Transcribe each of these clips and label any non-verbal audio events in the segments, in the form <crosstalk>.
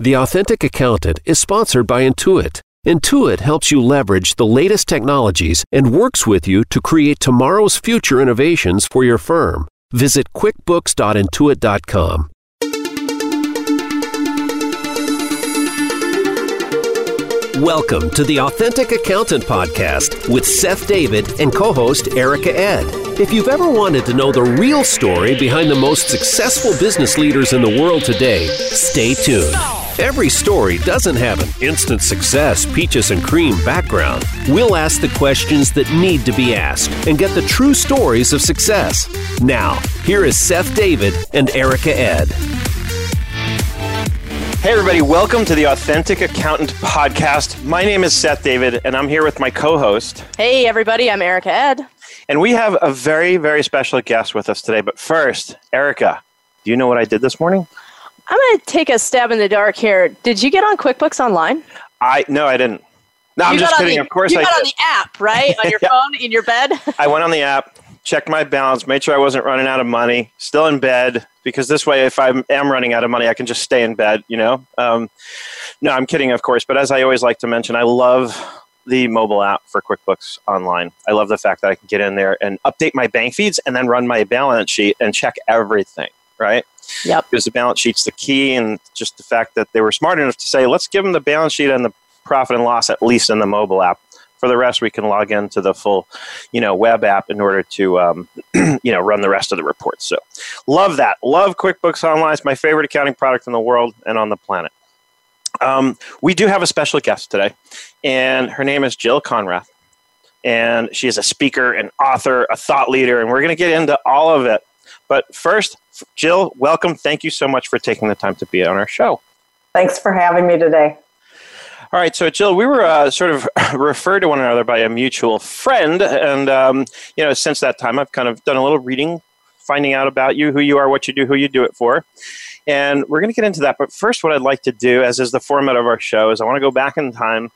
The Authentic Accountant is sponsored by Intuit. Intuit helps you leverage the latest technologies and works with you to create tomorrow's future innovations for your firm. Visit quickbooks.intuit.com. Welcome to the Authentic Accountant Podcast with Seth David and co host Erica Ed. If you've ever wanted to know the real story behind the most successful business leaders in the world today, stay tuned. Every story doesn't have an instant success, peaches and cream background. We'll ask the questions that need to be asked and get the true stories of success. Now, here is Seth David and Erica Ed. Hey, everybody, welcome to the Authentic Accountant Podcast. My name is Seth David, and I'm here with my co host. Hey, everybody, I'm Erica Ed. And we have a very, very special guest with us today. But first, Erica, do you know what I did this morning? I'm going to take a stab in the dark here. Did you get on QuickBooks Online? I no, I didn't. No, I'm just kidding. the- of course you I got did. on the app, right? On your <laughs> Yeah. phone, in your bed? I went on the app, checked my balance, made sure I wasn't running out of money, still in bed, because this way, if I am running out of money, I can just stay in bed, you know? Um, no, I'm kidding, of course. But as I always like to mention, I love the mobile app for QuickBooks Online. I love the fact that I can get in there and update my bank feeds and then run my balance sheet and check everything, right? Yep. Because the balance sheet's the key, and just the fact that they were smart enough to say, let's give them the balance sheet and the profit and loss at least in the mobile app. For the rest, we can log into the full, you know, web app in order to, um, <clears throat> you know, run the rest of the reports. So, love that. Love QuickBooks Online. It's my favorite accounting product in the world and on the planet. Um, we do have a special guest today, and her name is Jill Konrath. And she is a speaker, an author, a thought leader, and we're going to get into all of it. But first, Jill, welcome. Thank you so much for taking the time to be on our show. Thanks for having me today. All right, so Jill, we were uh, sort of <laughs> referred to one another by a mutual friend, and um, you know, since that time, I've kind of done a little reading, finding out about you, who you are, what you do, who you do it for, and we're going to get into that. But first, what I'd like to do, as is the format of our show, is I want to go back in time.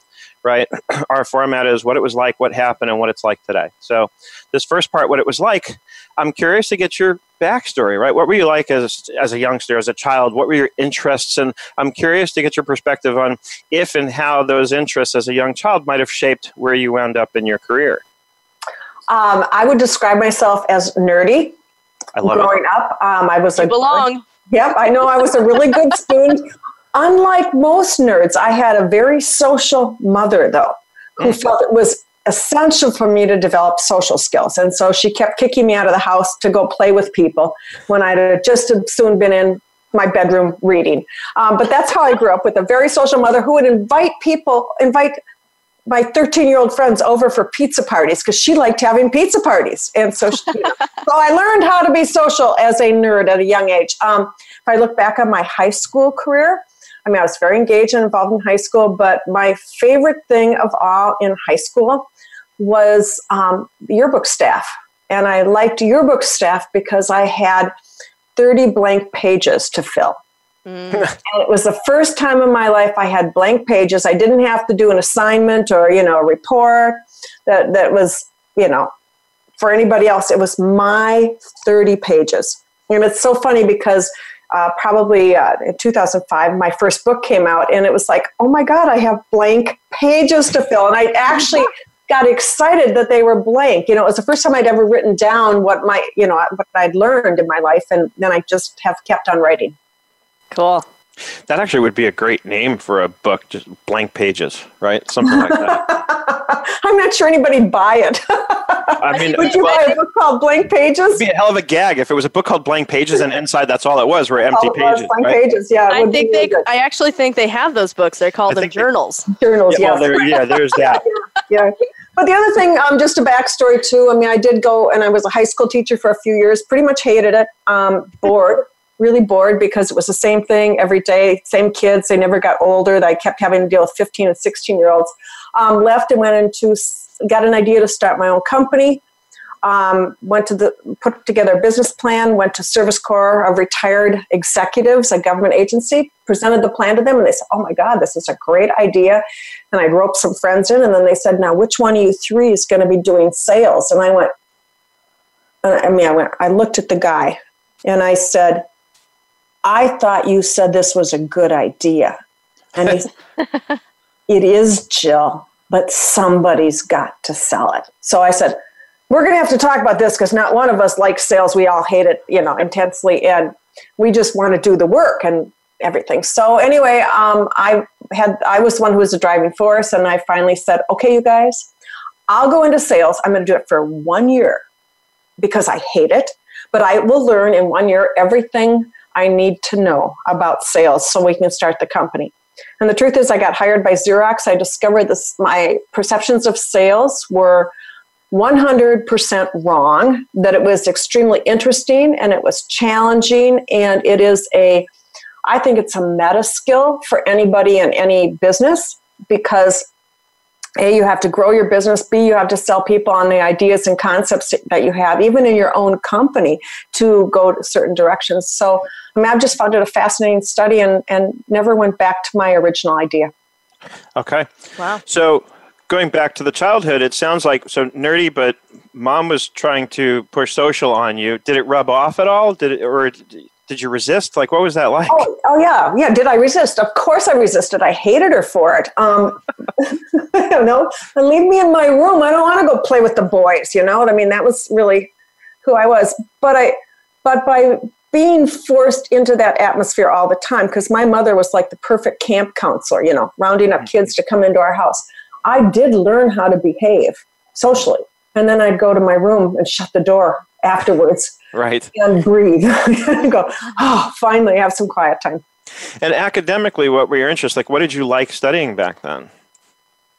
Right, <clears throat> our format is what it was like, what happened, and what it's like today. So, this first part, what it was like, I'm curious to get your backstory. Right, what were you like as as a youngster, as a child? What were your interests? And I'm curious to get your perspective on if and how those interests as a young child might have shaped where you wound up in your career. Um, I would describe myself as nerdy. I love it. Growing up, um, I was a belong. Yep, I know I was a really good <laughs> student. Unlike most nerds, I had a very social mother, though, who Mm. felt it was essential for me to develop social skills. And so she kept kicking me out of the house to go play with people when I'd just as soon been in my bedroom reading. Um, but that's how I grew up with a very social mother who would invite people, invite my 13 year old friends over for pizza parties because she liked having pizza parties. And so, she, <laughs> so I learned how to be social as a nerd at a young age. Um, if I look back on my high school career, I mean, I was very engaged and involved in high school, but my favorite thing of all in high school was um, yearbook staff. And I liked yearbook staff because I had 30 blank pages to fill. Mm. <laughs> And it was the first time in my life I had blank pages. I didn't have to do an assignment or, you know, a report that, that was, you know, for anybody else. It was my 30 pages. And it's so funny because uh, probably uh, in 2005, my first book came out, and it was like, oh my God, I have blank pages to fill. And I actually got excited that they were blank. You know, it was the first time I'd ever written down what my, you know, what I'd learned in my life, and then I just have kept on writing. Cool. That actually would be a great name for a book, just blank pages, right? Something like that. <laughs> I'm not sure anybody'd buy it. I mean, Would you well, buy a book called Blank Pages? it'd be a hell of a gag if it was a book called Blank Pages and inside that's all it was were empty All pages. blank right? pages, yeah. I think they. good. I actually think they have those books. They're called I them think they- journals. journals, Yeah, yes. well, there, yeah, there's that. <laughs> yeah. But the other thing, um, just a backstory too. I mean, I did go and I was a high school teacher for a few years. Pretty much hated it. Um, bored, really bored because it was the same thing every day. Same kids. They never got older. I kept having to deal with 15 and 16 year olds. Um, left and went into got an idea to start my own company. Um, went to the put together a business plan. Went to Service Corps of Retired Executives, a government agency. Presented the plan to them, and they said, "Oh my God, this is a great idea." And I roped some friends in, and then they said, "Now, which one of you three is going to be doing sales?" And I went, uh, I mean, I went. I looked at the guy, and I said, "I thought you said this was a good idea." And he said, <laughs> It is, Jill, but somebody's got to sell it. So I said, We're going to have to talk about this because not one of us likes sales. We all hate it, you know, intensely. And we just want to do the work and everything. So anyway, um, I had I was the one who was the driving force, and I finally said, "Okay, you guys, I'll go into sales. I'm going to do it for one year because I hate it, but I will learn in one year everything I need to know about sales so we can start the company." And the truth is, I got hired by Xerox. I discovered this. My perceptions of sales were 100% wrong, that it was extremely interesting and it was challenging, and it is a I think it's a meta skill for anybody in any business because a you have to grow your business b you have to sell people on the ideas and concepts that you have even in your own company to go to certain directions so I mean, I've just found it a fascinating study and, and never went back to my original idea. Okay. Wow. So going back to the childhood, it sounds like so nerdy, but mom was trying to push social on you. Did it rub off at all? Did it, or did you resist? Like, what was that like? Oh, oh yeah, yeah. Did I resist? Of course I resisted. I hated her for it. Um, <laughs> I don't know. Leave me in my room. I don't want to go play with the boys. You know what I mean? That was really who I was. But I, but by being forced into that atmosphere all the time, because my mother was like the perfect camp counselor. You know, rounding up kids to come into our house. I did learn how to behave socially, and then I'd go to my room and shut the door afterwards right <laughs> and breathe <laughs> go oh finally have some quiet time and academically what were your interests like what did you like studying back then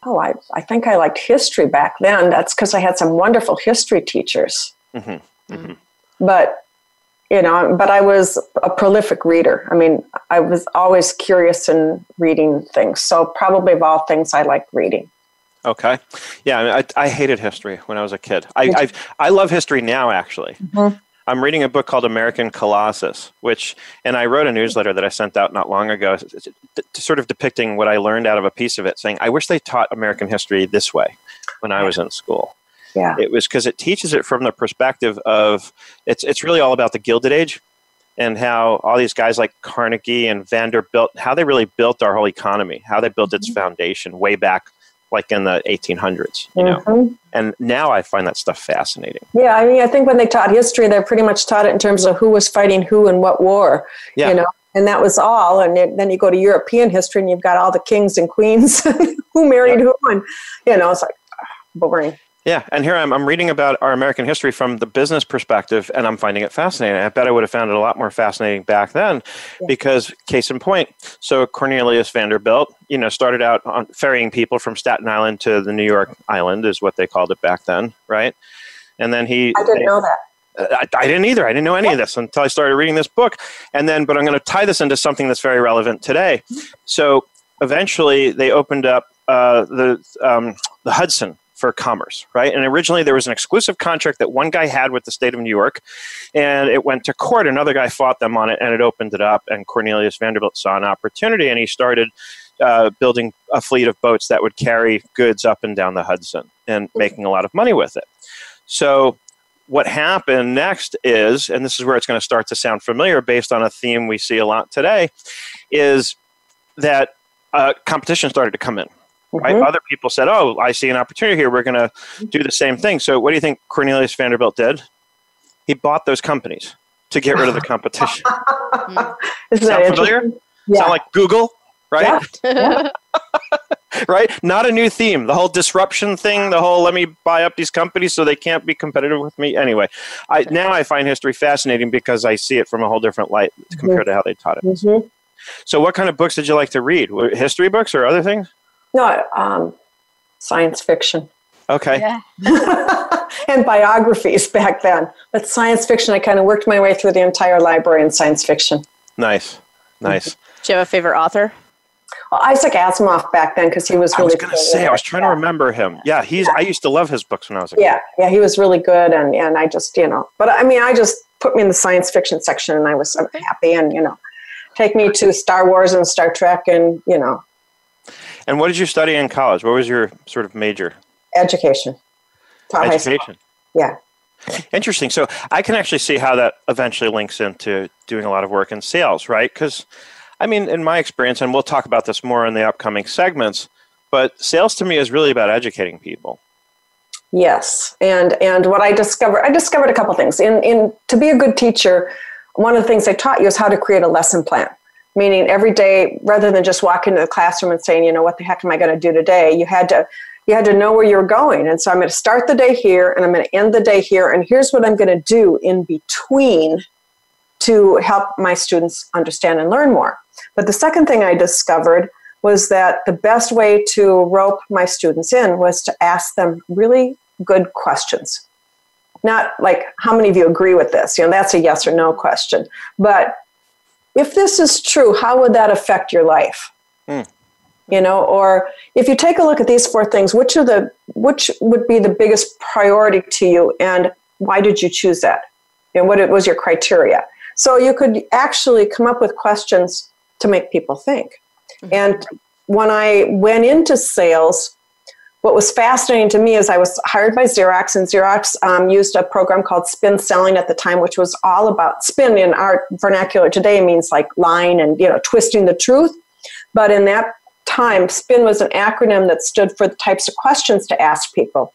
oh i, I think i liked history back then that's because i had some wonderful history teachers mm-hmm. Mm-hmm. but you know but i was a prolific reader i mean i was always curious in reading things so probably of all things i like reading Okay. Yeah, I, mean, I, I, hated history when I was a kid. I I've, i love history now, actually. Mm-hmm. I'm reading a book called American Colossus, which, and I wrote a newsletter that I sent out not long ago, sort of depicting what I learned out of a piece of it, saying, I wish they taught American history this way when I was in school. Yeah. It was because it teaches it from the perspective of it's, it's really all about the Gilded Age and how all these guys like Carnegie and Vanderbilt, how they really built our whole economy, how they built its mm-hmm. foundation way back like in the 1800s, you know. Mm-hmm. And now I find that stuff fascinating. Yeah, I mean, I think when they taught history, they pretty much taught it in terms of who was fighting who and what war, yeah. you know. And that was all. And it, then you go to European history, and you've got all the kings and queens <laughs> who married yeah. who, and you know, it's like boring. Yeah, and here I'm, I'm reading about our American history from the business perspective, and I'm finding it fascinating. I bet I would have found it a lot more fascinating back then, yeah. because case in point, so Cornelius Vanderbilt, you know, started out on ferrying people from Staten Island to the New York Island, is what they called it back then, right? And then he. I didn't know that. I, I, didn't either. I didn't know any of this until I started reading this book. And then, but I'm going to tie this into something that's very relevant today. So eventually, they opened up uh, the um, the Hudson for commerce, right? And originally there was an exclusive contract that one guy had with the state of New York, and it went to court. Another guy fought them on it, and it opened it up. And Cornelius Vanderbilt saw an opportunity, and he started uh, building a fleet of boats that would carry goods up and down the Hudson and making a lot of money with it. So what happened next is, and this is where it's going to start to sound familiar based on a theme we see a lot today, is that uh, competition started to come in right? Mm-hmm. Other people said, "Oh, I see an opportunity here. We're going to do the same thing." So, what do you think Cornelius Vanderbilt did? He bought those companies to get rid of the <laughs> competition. <laughs> Isn't Sound familiar? Yeah. Sound like Google, right? Yeah. <laughs> right? Not a new theme. The whole disruption thing, the whole let me buy up these companies so they can't be competitive with me. Anyway, I now I find history fascinating because I see it from a whole different light compared mm-hmm. to how they taught it. Mm-hmm. So, what kind of books did you like to read? History books or other things? No, um, science fiction. Okay. Yeah. <laughs> and biographies back then. But science fiction, I kind of worked my way through the entire library in science fiction. Nice. Nice. Do you have a favorite author? Well, Isaac Asimov back then because he was really. I was going to say, I was trying yeah. to remember him. Yeah, he's. Yeah. I used to love his books when I was a kid. Yeah, yeah, he was really good, and and I just you know, but I mean, I just put me in the science fiction section, and I was happy, and you know, take me to Star Wars and Star Trek, and you know, and what did you study in college? What was your sort of major? Education. Education. Yeah. Interesting. So I can actually see how that eventually links into doing a lot of work in sales, right? Because I mean, in my experience, and we'll talk about this more in the upcoming segments, but sales to me is really about educating people. Yes, and and what I discovered, I discovered a couple things. In in to be a good teacher, one of the things they taught you is how to create a lesson plan. Meaning, every day, rather than just walk into the classroom and saying, you know, what the heck am I going to do today? You had to you had to know where you were going. And so I'm going to start the day here, and I'm going to end the day here, and here's what I'm going to do in between to help my students understand and learn more. But the second thing I discovered was that the best way to rope my students in was to ask them really good questions. Not like, how many of you agree with this? You know, that's a yes or no question. But if this is true, how would that affect your life? Mm. You know, or if you take a look at these four things, which are the which would be the biggest priority to you, and why did you choose that? And what it was your criteria? So you could actually come up with questions to make people think. Mm-hmm. And when I went into sales, what was fascinating to me is I was hired by Xerox, and Xerox um, used a program called Spin Selling at the time, which was all about spin in our vernacular today means like lying and you know twisting the truth. But in that time, spin was an acronym that stood for the types of questions to ask people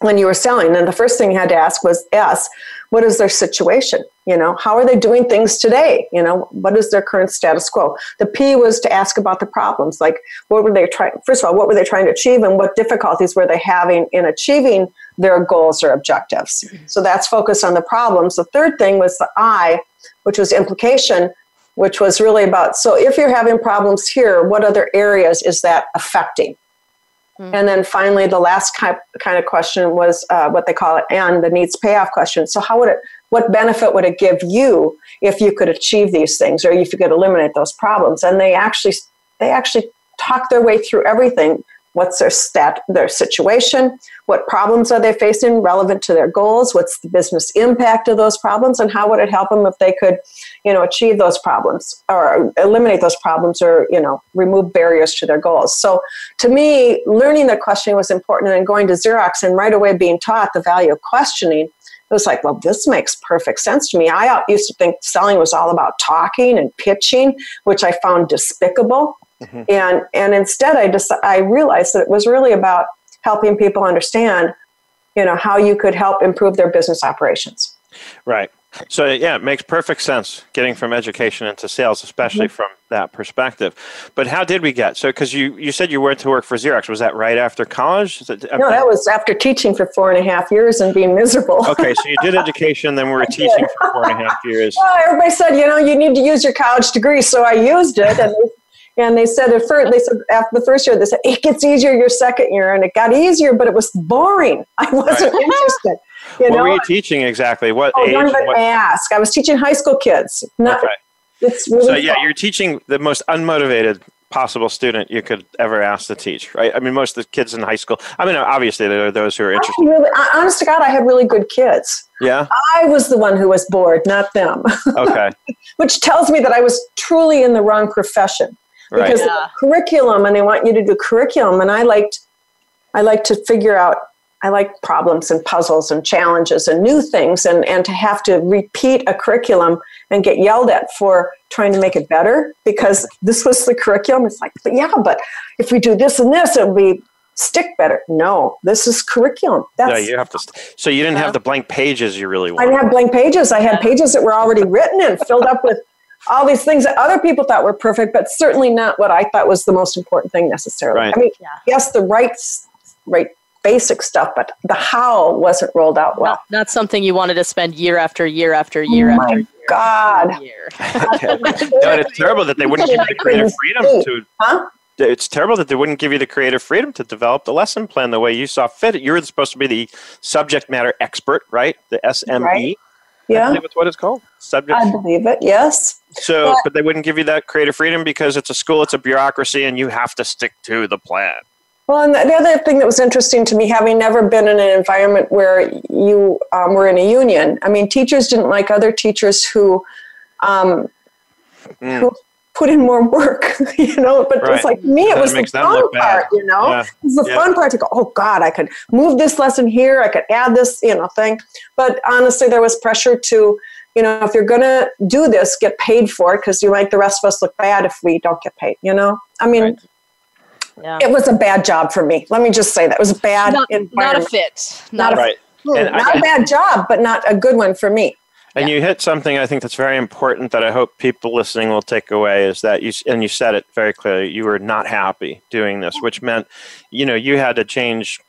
when you were selling. And the first thing you had to ask was S, what is their situation? You know, how are they doing things today? You know, what is their current status quo? The P was to ask about the problems, like what were they trying, first of all, what were they trying to achieve and what difficulties were they having in achieving their goals or objectives? Mm-hmm. So that's focused on the problems. The third thing was the I, which was implication, which was really about so if you're having problems here, what other areas is that affecting? Mm-hmm. And then finally, the last kind of question was uh, what they call it, and the needs payoff question. So, how would it, what benefit would it give you if you could achieve these things, or if you could eliminate those problems? And they actually, they actually talk their way through everything what's their stat their situation what problems are they facing relevant to their goals what's the business impact of those problems and how would it help them if they could you know achieve those problems or eliminate those problems or you know remove barriers to their goals so to me learning that questioning was important and going to xerox and right away being taught the value of questioning it was like, well, this makes perfect sense to me. I used to think selling was all about talking and pitching, which I found despicable. Mm-hmm. And and instead, I just I realized that it was really about helping people understand, you know, how you could help improve their business operations. Right. So yeah, it makes perfect sense getting from education into sales, especially mm-hmm. from that perspective. But how did we get so? Because you you said you went to work for Xerox. Was that right after college? That, no, that was after teaching for four and a half years and being miserable. <laughs> okay, so you did education, then we were teaching for four and a half years. <laughs> Well, everybody said you know you need to use your college degree, so I used it, and and they said at first, they said after the first year, they said it gets easier your second year, and it got easier, but it was boring. <laughs> I wasn't right. interested. You what know? were you teaching exactly? What oh, age? Don't even what? ask. I was teaching high school kids. Not, okay. It's really so yeah, fun. you're teaching the most unmotivated possible student you could ever ask to teach, right? I mean, most of the kids in high school. I mean, obviously there are those who are interested. Really, honest to God, I had really good kids. Yeah. I was the one who was bored, not them. <laughs> Okay. Which tells me that I was truly in the wrong profession because right. yeah. curriculum and they want you to do curriculum and i liked i like to figure out i like problems and puzzles and challenges and new things and and to have to repeat a curriculum and get yelled at for trying to make it better because this was the curriculum it's like but yeah but if we do this and this it'll be stick better no this is curriculum that's yeah you have to st- so you didn't have the blank pages you really wanted. i didn't have blank pages i had pages that were already written and filled up with all these things that other people thought were perfect, but certainly not what I thought was the most important thing necessarily. Right. I mean, yeah. yes, the right, right basic stuff, but the how wasn't rolled out well. Not, not something you wanted to spend year after year after oh year oh after year. God. Year. no, it's terrible that they wouldn't give you the creative freedom to. Huh? It's terrible that they wouldn't give you the creative freedom to develop the lesson plan the way you saw fit. You were supposed to be the subject matter expert, right? The SME. Right. Yeah. that's what it's called. Subject. I believe it. Yes. So, but, but they wouldn't give you that creative freedom because it's a school, it's a bureaucracy, and you have to stick to the plan. Well, and the other thing that was interesting to me, having never been in an environment where you um, were in a union, I mean, teachers didn't like other teachers who, um, mm. who put in more work, <laughs> you know. But Right. it's like me, it That was the fun look bad. part, you know. Yeah. It was the Yeah. fun part to go, oh God, I could move this lesson here, I could add this, you know, thing. But honestly, there was pressure to, you know, if you're gonna do this, get paid for it because you make the rest of us look bad if we don't get paid, you know. I mean, Right. Yeah. it was a bad job for me. Let me just say that it was a bad Not, not a fit. Not Not, a a Right. Not a bad job, but not a good one for me. And you hit something I think that's very important that I hope people listening will take away is that you and you said it very clearly. You were not happy doing this, which meant, you know, you had to change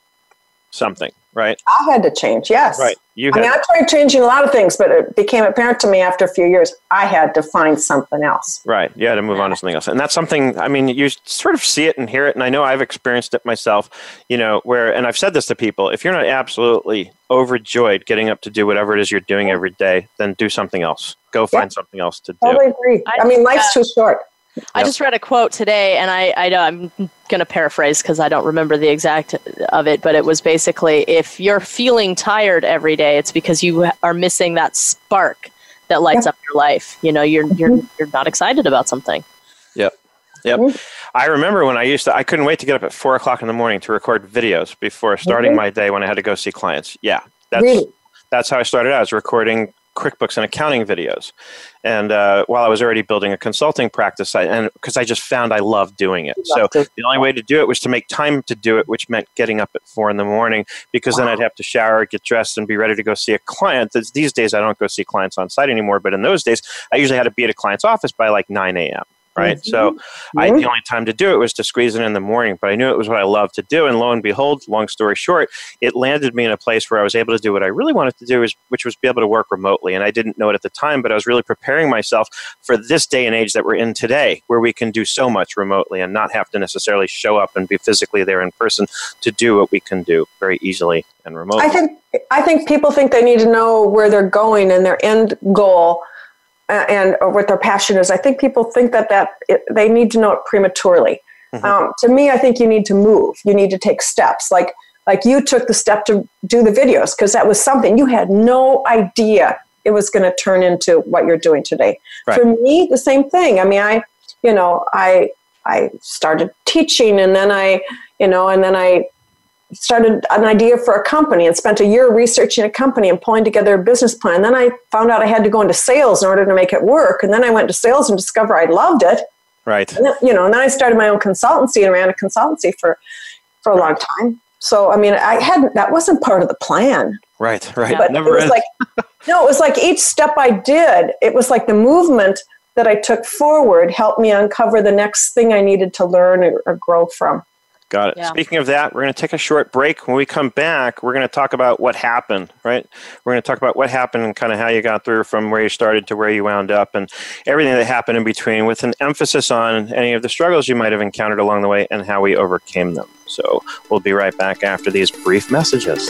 something, right? I had to change, yes. Right. You I had mean, I tried changing a lot of things, but it became apparent to me after a few years I had to find something else. Right. You had to move on to something else. And that's something, I mean, you sort of see it and hear it. And I know I've experienced it myself, you know, where, and I've said this to people if you're not absolutely overjoyed getting up to do whatever it is you're doing every day, then do something else. Go find something else to do. Totally agree. I, I- mean, life's uh, too short. I just read a quote today, and I, I know I'm going to paraphrase because I don't remember the exact of it, but it was basically if you're feeling tired every day, it's because you are missing that spark that lights up your life. You know, you're you're you're not excited about something. Yep. Yep. I remember when I used to, I couldn't wait to get up at four o'clock in the morning to record videos before starting Mhm. my day when I had to go see clients. Yeah. That's, Really? that's how I started out. I was recording QuickBooks and accounting videos. And uh, while I was already building a consulting practice, I, and because I just found I loved doing it. So the only way to do it was to make time to do it, which meant getting up at four in the morning because then I'd have to shower, get dressed, and be ready to go see a client. These days, I don't go see clients on site anymore, but in those days, I usually had to be at a client's office by like 9 a.m. Right. Mhm. So I, Mhm. the only time to do it was to squeeze it in the morning, but I knew it was what I loved to do. And lo and behold, long story short, it landed me in a place where I was able to do what I really wanted to do, is, which was be able to work remotely. And I didn't know it at the time, but I was really preparing myself for this day and age that we're in today, where we can do so much remotely and not have to necessarily show up and be physically there in person to do what we can do very easily and remotely. I think I think people think they need to know where they're going and their end goal and or what their passion is. I think people think that that it, they need to know it prematurely. Mhm. Um, to me, I think you need to move. You need to take steps. Like like you took the step to do the videos because that was something you had no idea it was going to turn into what you're doing today. Right. For me, the same thing. I mean, I you know I I started teaching and then I you know and then I started an idea for a company and spent a year researching a company and pulling together a business plan. Then I found out I had to go into sales in order to make it work. And then I went to sales and discovered I loved it. right. And then, you know, and then I started my own consultancy and ran a consultancy for for a long time. So I mean, I hadn't that wasn't part of the plan. Right. Right. But Never it was like no, it was like each step I did, it was like the movement that I took forward helped me uncover the next thing I needed to learn or, or grow from. Got it. Yeah. Speaking of that, we're going to take a short break. When we come back, we're going to talk about what happened, right? We're going to talk about what happened and kind of how you got through from where you started to where you wound up and everything that happened in between with an emphasis on any of the struggles you might have encountered along the way and how we overcame them. So we'll be right back after these brief messages.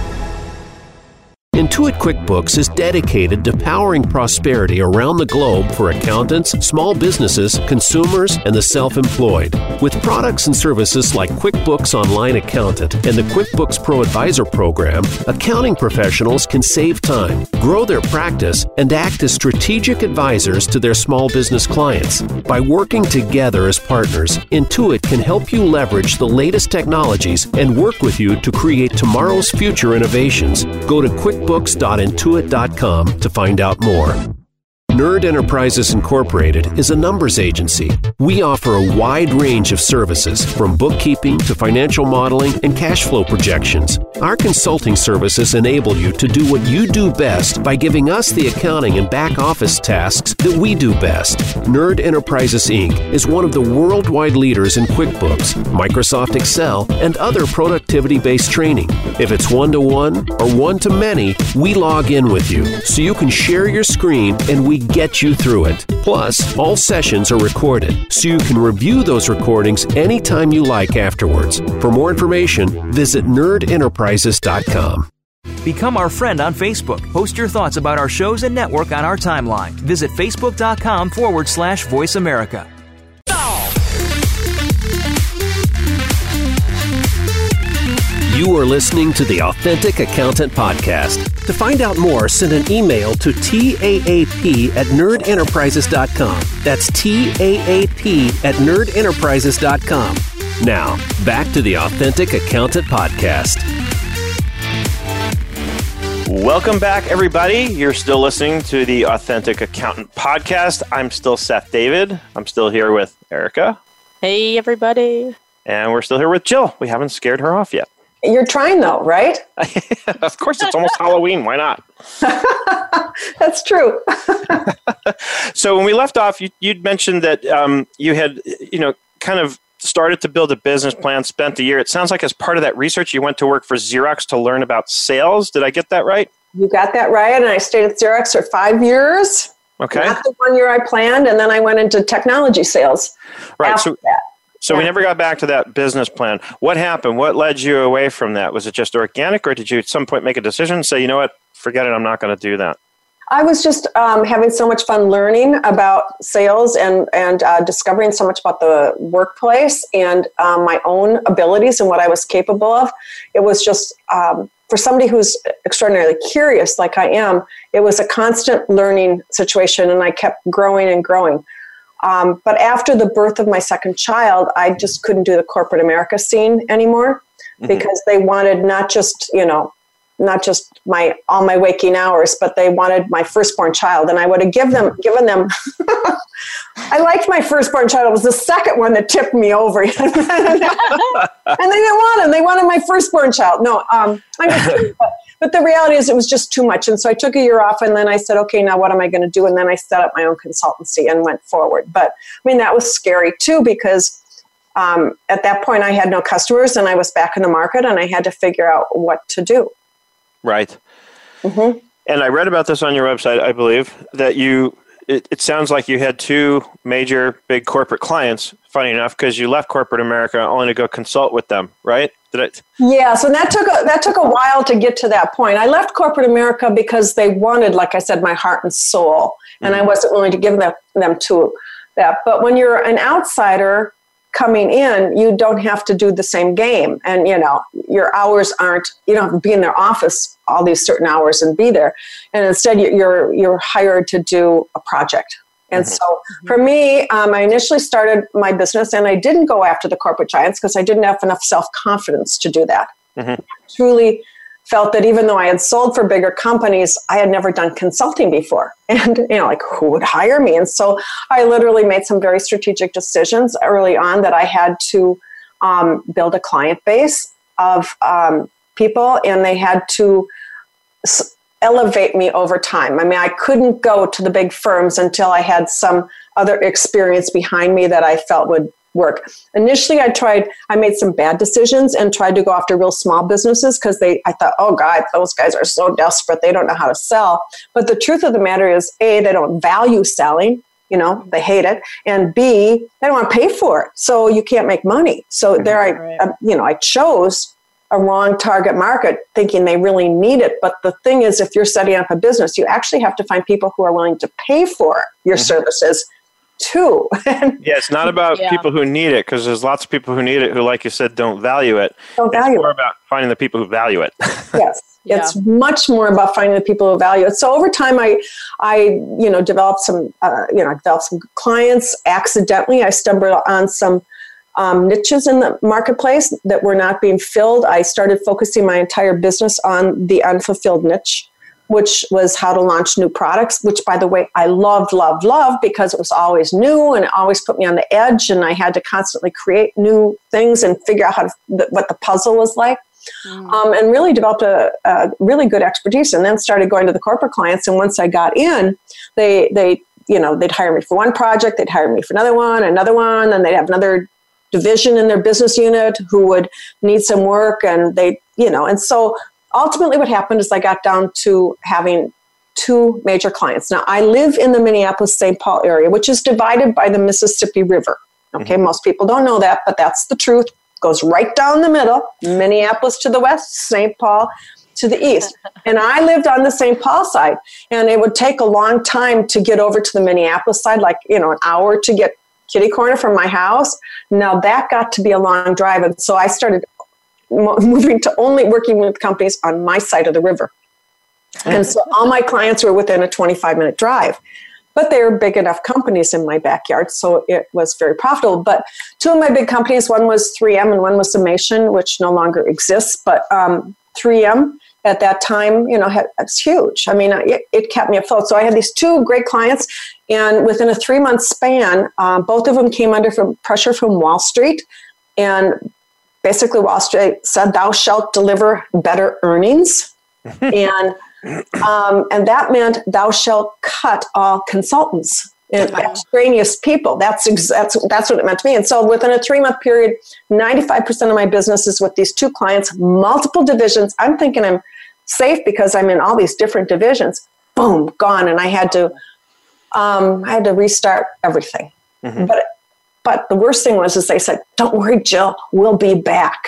Intuit QuickBooks is dedicated to powering prosperity around the globe for accountants, small businesses, consumers, and the self employed. With products and services like QuickBooks Online Accountant and the QuickBooks Pro Advisor program, accounting professionals can save time, grow their practice, and act as strategic advisors to their small business clients. By working together as partners, Intuit can help you leverage the latest technologies and work with you to create tomorrow's future innovations. Go to quickbooks.intuit.com to find out more. Nerd Enterprises Incorporated is a numbers agency. We offer a wide range of services, from bookkeeping to financial modeling and cash flow projections. Our consulting services enable you to do what you do best by giving us the accounting and back office tasks that we do best. Nerd Enterprises Inc. is one of the worldwide leaders in QuickBooks, Microsoft Excel, and other productivity based training. If it's one to one or one to many, we log in with you so you can share your screen and we get you through it. Plus, all sessions are recorded so you can review those recordings anytime you like afterwards. For more information, visit nerdenterprises.com. Become our friend on Facebook. Post your thoughts about our shows and network on our timeline. Visit facebook.com forward slash voice America. You are listening to the Authentic Accountant Podcast. To find out more, send an email to TAAP at nerdenterprises.com. That's TAAP at nerdenterprises.com. Now, back to the Authentic Accountant Podcast. Welcome back, everybody. You're still listening to the Authentic Accountant Podcast. I'm still Seth David. I'm still here with Erica. Hey, everybody. And we're still here with Jill. We haven't scared her off yet. You're trying though, right? <laughs> of course, it's almost Halloween. Why not? <laughs> That's true. <laughs> so when we left off, you, would mentioned that um, you had, you know, kind of started to build a business plan, spent a year. It sounds like as part of that research, you went to work for Xerox to learn about sales. Did I get that right? You got that right. And I stayed at Xerox for five years. Okay. Not the one year I planned, and then I went into technology sales. Right. So that. So yeah. we never got back to that business plan. What happened? What led you away from that? Was it just organic, or did you at some point make a decision and say, you know what, forget it, I'm not going to do that? I was just um, having so much fun learning about sales and and uh, discovering so much about the workplace and um, my own abilities and what I was capable of. It was just um, for somebody who's extraordinarily curious, like I am. It was a constant learning situation, and I kept growing and growing. Um, but after the birth of my second child, I just couldn't do the corporate America scene anymore mm-hmm. because they wanted not just, you know, not just my all my waking hours, but they wanted my firstborn child, and I would have give them given them. <laughs> I liked my firstborn child. It was the second one that tipped me over, <laughs> and they didn't want him. They wanted my firstborn child. No, um, I was, but, but the reality is, it was just too much, and so I took a year off, and then I said, okay, now what am I going to do? And then I set up my own consultancy and went forward. But I mean, that was scary too because. Um, at that point, I had no customers and I was back in the market and I had to figure out what to do. Right. Mm-hmm. And I read about this on your website, I believe, that you, it, it sounds like you had two major big corporate clients, funny enough, because you left corporate America only to go consult with them, right? Did it? Yeah, so that took a, that took a while to get to that point. I left corporate America because they wanted, like I said, my heart and soul, and mm-hmm. I wasn't willing to give them, them to that. But when you're an outsider, coming in, you don't have to do the same game. And, you know, your hours aren't, you don't have to be in their office all these certain hours and be there. And instead, you're, you're hired to do a project. And mm-hmm. so mm-hmm. for me, um, I initially started my business and I didn't go after the corporate giants because I didn't have enough self confidence to do that. Mm-hmm. Truly felt that even though I had sold for bigger companies, I had never done consulting before. <laughs> And, you know, like who would hire me? And so I literally made some very strategic decisions early on that I had to um, build a client base of um, people and they had to s- elevate me over time. I mean, I couldn't go to the big firms until I had some other experience behind me that I felt would work. Initially, I tried, I made some bad decisions and tried to go after real small businesses because they, I thought, oh God, those guys are so desperate. They don't know how to sell. But the truth of the matter is, A, they don't value selling. You know, they hate it. And B, they don't want to pay for it. So you can't make money. So there I. I um, you know, I chose a wrong target market thinking they really need it. But the thing is, if you're setting up a business, you actually have to find people who are willing to pay for your mm-hmm. services too. <laughs> yeah, it's not about yeah. people who need it because there's lots of people who need it who, like you said, don't value it. Don't value it's more it. about finding the people who value it. <laughs> yes. Yeah. It's much more about finding the people who value it. So over time, I, I, you know, developed some, uh, you know, I developed some clients accidentally. I stumbled on some um, niches in the marketplace that were not being filled. I started focusing my entire business on the unfulfilled niche which was how to launch new products, which by the way, I loved, loved, loved because it was always new and it always put me on the edge and I had to constantly create new things and figure out how to, what the puzzle was like. Mm. Um, and really developed a, a, really good expertise and then started going to the corporate clients and once i got in they they you know they'd hire me for one project they'd hire me for another one another one and they'd have another division in their business unit who would need some work and they you know and so ultimately what happened is I got down to having two major clients. Now, I live in the Minneapolis St. Paul area, which is divided by the Mississippi River. Okay, mm-hmm. most people don't know that, but that's the truth. Goes right down the middle, Minneapolis to the west, St. Paul to the east. <laughs> And I lived on the St. Paul side, and it would take a long time to get over to the Minneapolis side, like, you know, an hour to get kitty corner from my house. Now that got to be a long drive. And so I started <laughs> moving to only working with companies on my side of the river. And so all my clients were within a 25 minute drive. But they were big enough companies in my backyard, so it was very profitable. But two of my big companies, one was 3M and one was Summation, which no longer exists. But um, 3M at that time, you know, it's huge. I mean, it, it, kept me afloat. So I had these two great clients, and within a three month span, uh, both of them came under from pressure from Wall Street. And basically, Wall Street said, Thou shalt deliver better earnings. <laughs> and um, and that meant thou shalt cut all consultants and extraneous people. That's, that's, that's what it meant to me. And so within a three month period, 95% of my business is with these two clients, multiple divisions. I'm thinking I'm safe because I'm in all these different divisions. Boom, gone. And I had to, um, I had to restart everything. Mm-hmm. But, but the worst thing was, is they said, don't worry, Jill, we'll be back.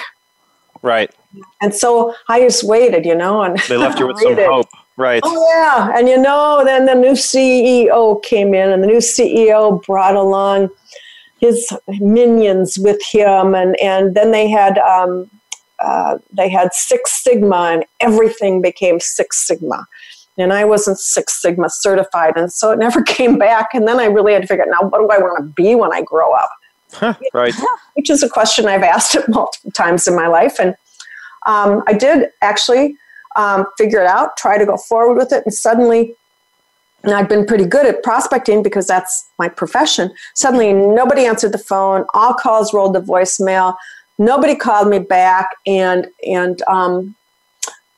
Right. And so I just waited, you know, and they left you with <laughs> some hope. Right. Oh yeah, and you know, then the new CEO came in, and the new CEO brought along his minions with him, and and then they had um, uh, they had Six Sigma, and everything became Six Sigma. And I wasn't Six Sigma certified, and so it never <laughs> came back. And then I really had to figure out now what do I want to be when I grow up. Huh, right. <laughs> Which is a question I've asked it <laughs> multiple times in my life, and um, I did actually um, figure it out, try to go forward with it, and suddenly, and I'd been pretty good at prospecting because that's my profession. Suddenly, nobody answered the phone. All calls rolled to voicemail. Nobody called me back, and and um,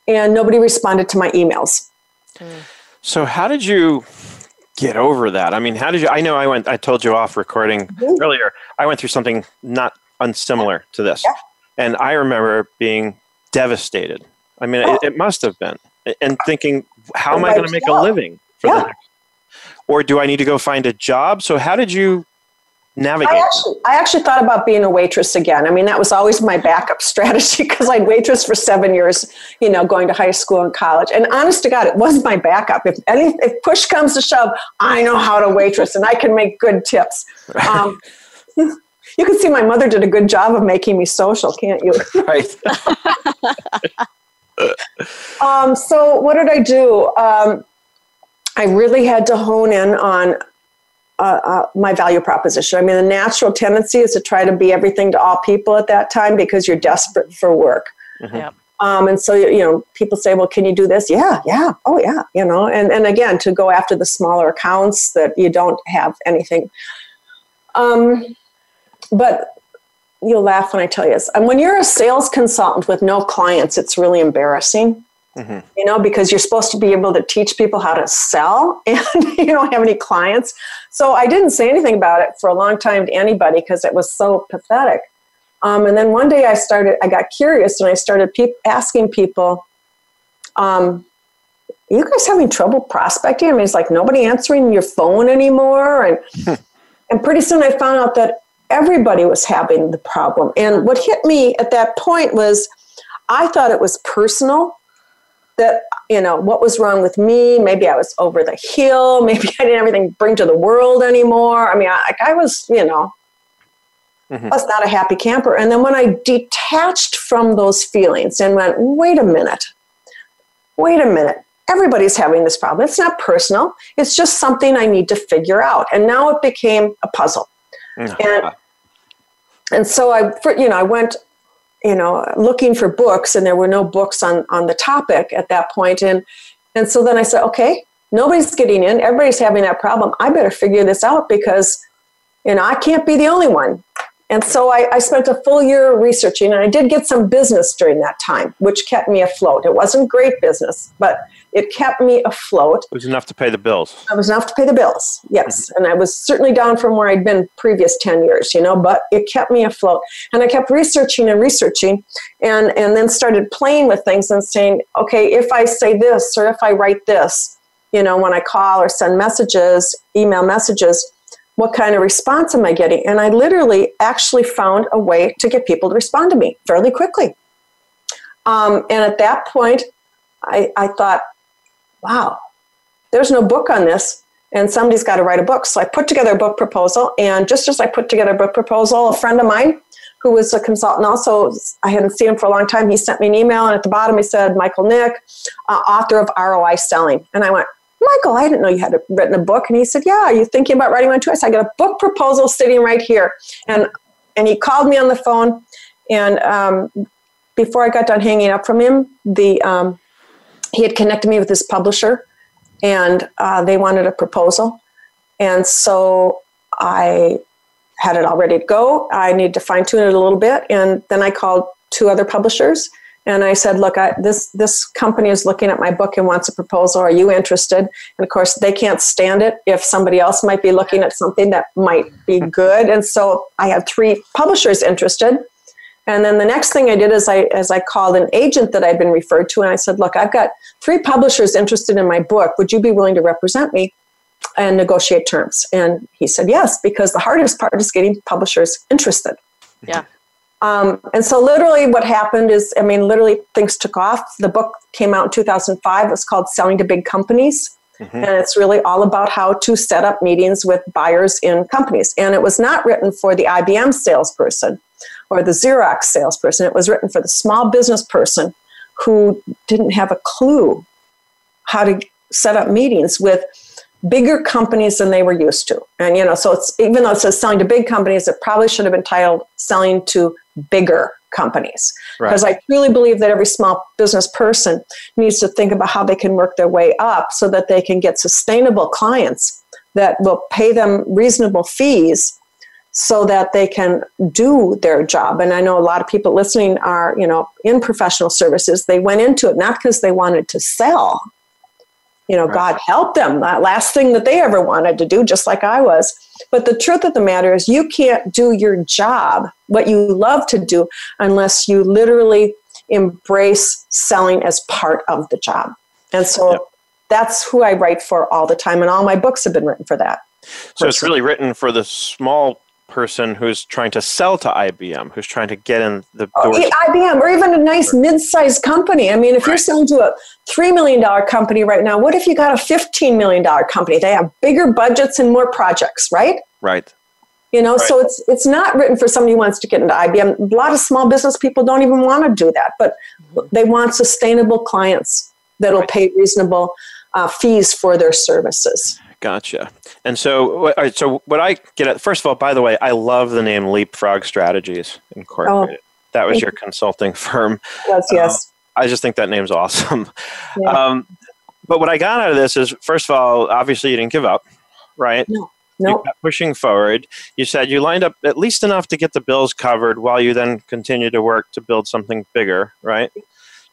and nobody responded to my emails. So, how did you get over that? I mean, how did you? I know I went. I told you off recording mm-hmm. earlier. I went through something not unsimilar to this, yeah. and I remember being devastated. I mean, oh. it, it, must have been. And thinking, how am I going to make a living for yeah. next? Or do I need to go find a job? So, how did you navigate? I actually, I actually thought about being a waitress again. I mean, that was always my backup <laughs> strategy because I'd waitress for seven years, you know, going to high school and college. And honest to God, it was my backup. If any, if push comes to shove, I know how to waitress and I can make good tips. Um, <laughs> you can see my mother did a good job of making me social, can't you? <laughs> Right. Um, so what did I do? Um, I really had to hone in on uh, uh, my value proposition. I mean, the natural tendency is to try to be everything to all people at that time because you're desperate for work. Mm-hmm. Yeah. Um, and so, you know, people say, well, can you do this? Yeah, yeah, oh, yeah, you know, and, and again, to go after the smaller accounts that you don't have anything. Um, but you'll laugh when I tell you this. And when you're a sales consultant with no clients, it's really embarrassing. Mm-hmm. You know, because you're supposed to be able to teach people how to sell <laughs> and you don't have any clients. So I didn't say anything about it for a long time to anybody because it was so pathetic. Um, and then one day I started, I got curious and I started pe- asking people, um, you guys having trouble prospecting? I mean, it's like nobody answering your phone anymore. And, <laughs> and pretty soon I found out that everybody was having the problem. And what hit me at that point was I thought it was personal that, you know, what was wrong with me? Maybe I was over the hill. <laughs> Maybe I didn't have anything to bring to the world anymore. I mean, I, I was, you know, mm-hmm. I was not a happy camper. And then when I detached from those feelings and went, wait a minute, wait a minute. Everybody's having this problem. It's not personal. It's just something I need to figure out. And now it became a puzzle. And, and so I, you know, I went, you know, looking for books, and there were no books on on the topic at that point. And and so then I said, okay, nobody's getting in. Everybody's having that problem. I better figure this out because, you know, I can't be the only one. And so I, I, spent a full year researching, and I did get some business during that time, which kept me afloat. It wasn't great business, but it kept me afloat. It was enough to pay the bills. It was enough to pay the bills, yes. Mm-hmm. And I was certainly down from where I'd been previous 10 years, you know, but it kept me afloat. And I kept researching and researching, and, and then started playing with things and saying, okay, if I say this or if I write this, you know, when I call or send messages, email messages, what kind of response am I getting? And I literally actually found a way to get people to respond to me fairly quickly. Um, and at that point, I, I thought, wow, there's no book on this and somebody's got to write a book. So I put together a book proposal. And just as I put together a book proposal, a friend of mine who was a consultant also, I hadn't seen him for a long time, he sent me an email. And at the bottom, he said, Michael Nick, uh, author of ROI Selling. And I went, Michael, I didn't know you had written a book. And he said, Yeah, are you thinking about writing one too? I said, I got a book proposal sitting right here. And, and he called me on the phone. And um, before I got done hanging up from him, the, um, he had connected me with his publisher and uh, they wanted a proposal. And so I had it all ready to go. I needed to fine tune it a little bit. And then I called two other publishers and I said, look, I, this, this company is looking at my book and wants a proposal. Are you interested? And of course, they can't stand it if somebody else might be looking at something that might be good. And so I had three publishers interested. And then the next thing I did is I, as I called an agent that I'd been referred to, and I said, "Look, I've got three publishers interested in my book. Would you be willing to represent me and negotiate terms?" And he said, "Yes," because the hardest part is getting publishers interested. Yeah. Um, and so, literally, what happened is, I mean, literally, things took off. The book came out in 2005. It's called Selling to Big Companies. Mm-hmm. And it's really all about how to set up meetings with buyers in companies. And it was not written for the IBM salesperson or the Xerox salesperson. It was written for the small business person who didn't have a clue how to set up meetings with bigger companies than they were used to. And you know, so it's even though it says selling to big companies, it probably should have been titled selling to bigger companies. Because right. I truly believe that every small business person needs to think about how they can work their way up so that they can get sustainable clients that will pay them reasonable fees so that they can do their job. And I know a lot of people listening are, you know, in professional services. They went into it not because they wanted to sell. You know, right. God help them. That last thing that they ever wanted to do, just like I was. But the truth of the matter is, you can't do your job, what you love to do, unless you literally embrace selling as part of the job. And so yep. that's who I write for all the time. And all my books have been written for that. So it's really written for the small person who's trying to sell to IBM, who's trying to get in the door. Oh, IBM, or even a nice mid-sized company. I mean, if you're selling to a three million dollar company right now, what if you got a fifteen million dollar company? They have bigger budgets and more projects, right? Right. You know, right. so it's it's not written for somebody who wants to get into IBM. A lot of small business people don't even want to do that, but they want sustainable clients that'll right. pay reasonable uh, fees for their services. Gotcha. And so, all right, so what I get at, first of all, by the way, I love the name Leapfrog Strategies Incorporated. Oh, that was your consulting <laughs> firm. Yes, yes. Uh, I just think that name's awesome. <laughs> Yeah. Um, but what I got out of this is, first of all, obviously you didn't give up, right? No. Nope. You pushing forward. You said you lined up at least enough to get the bills covered while you then continued to work to build something bigger, right?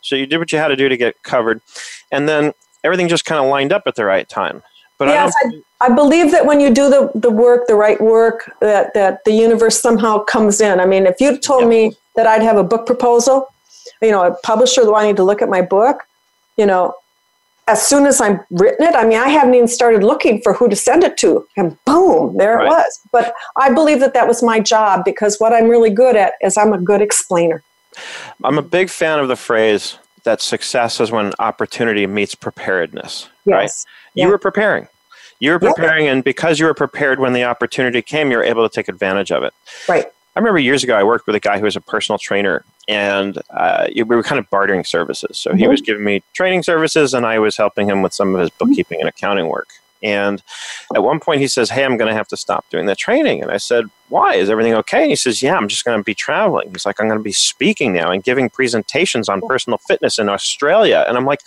So you did what you had to do to get covered. And then everything just kind of lined up at the right time. But yes, I, I, I, believe that when you do the, the work, the right work, that, that the universe somehow comes in. I mean, if you told me that I'd have a book proposal, you know, a publisher wanting to look at my book, you know, as soon as I'm written it, I mean, I haven't even started looking for who to send it to, and boom, there right. it was. But I believe that that was my job because what I'm really good at is I'm a good explainer. I'm a big fan of the phrase that success is when opportunity meets preparedness. Yes. Right? You yeah. were preparing. You were preparing, and because you were prepared when the opportunity came, you were able to take advantage of it. Right. I remember years ago, I worked with a guy who was a personal trainer, and uh, we were kind of bartering services. So mm-hmm. he was giving me training services, and I was helping him with some of his bookkeeping and accounting work. And at one point, he says, Hey, I'm going to have to stop doing the training. And I said, Why? Is everything okay? And he says, Yeah, I'm just going to be traveling. He's like, I'm going to be speaking now and giving presentations on personal fitness in Australia. And I'm like,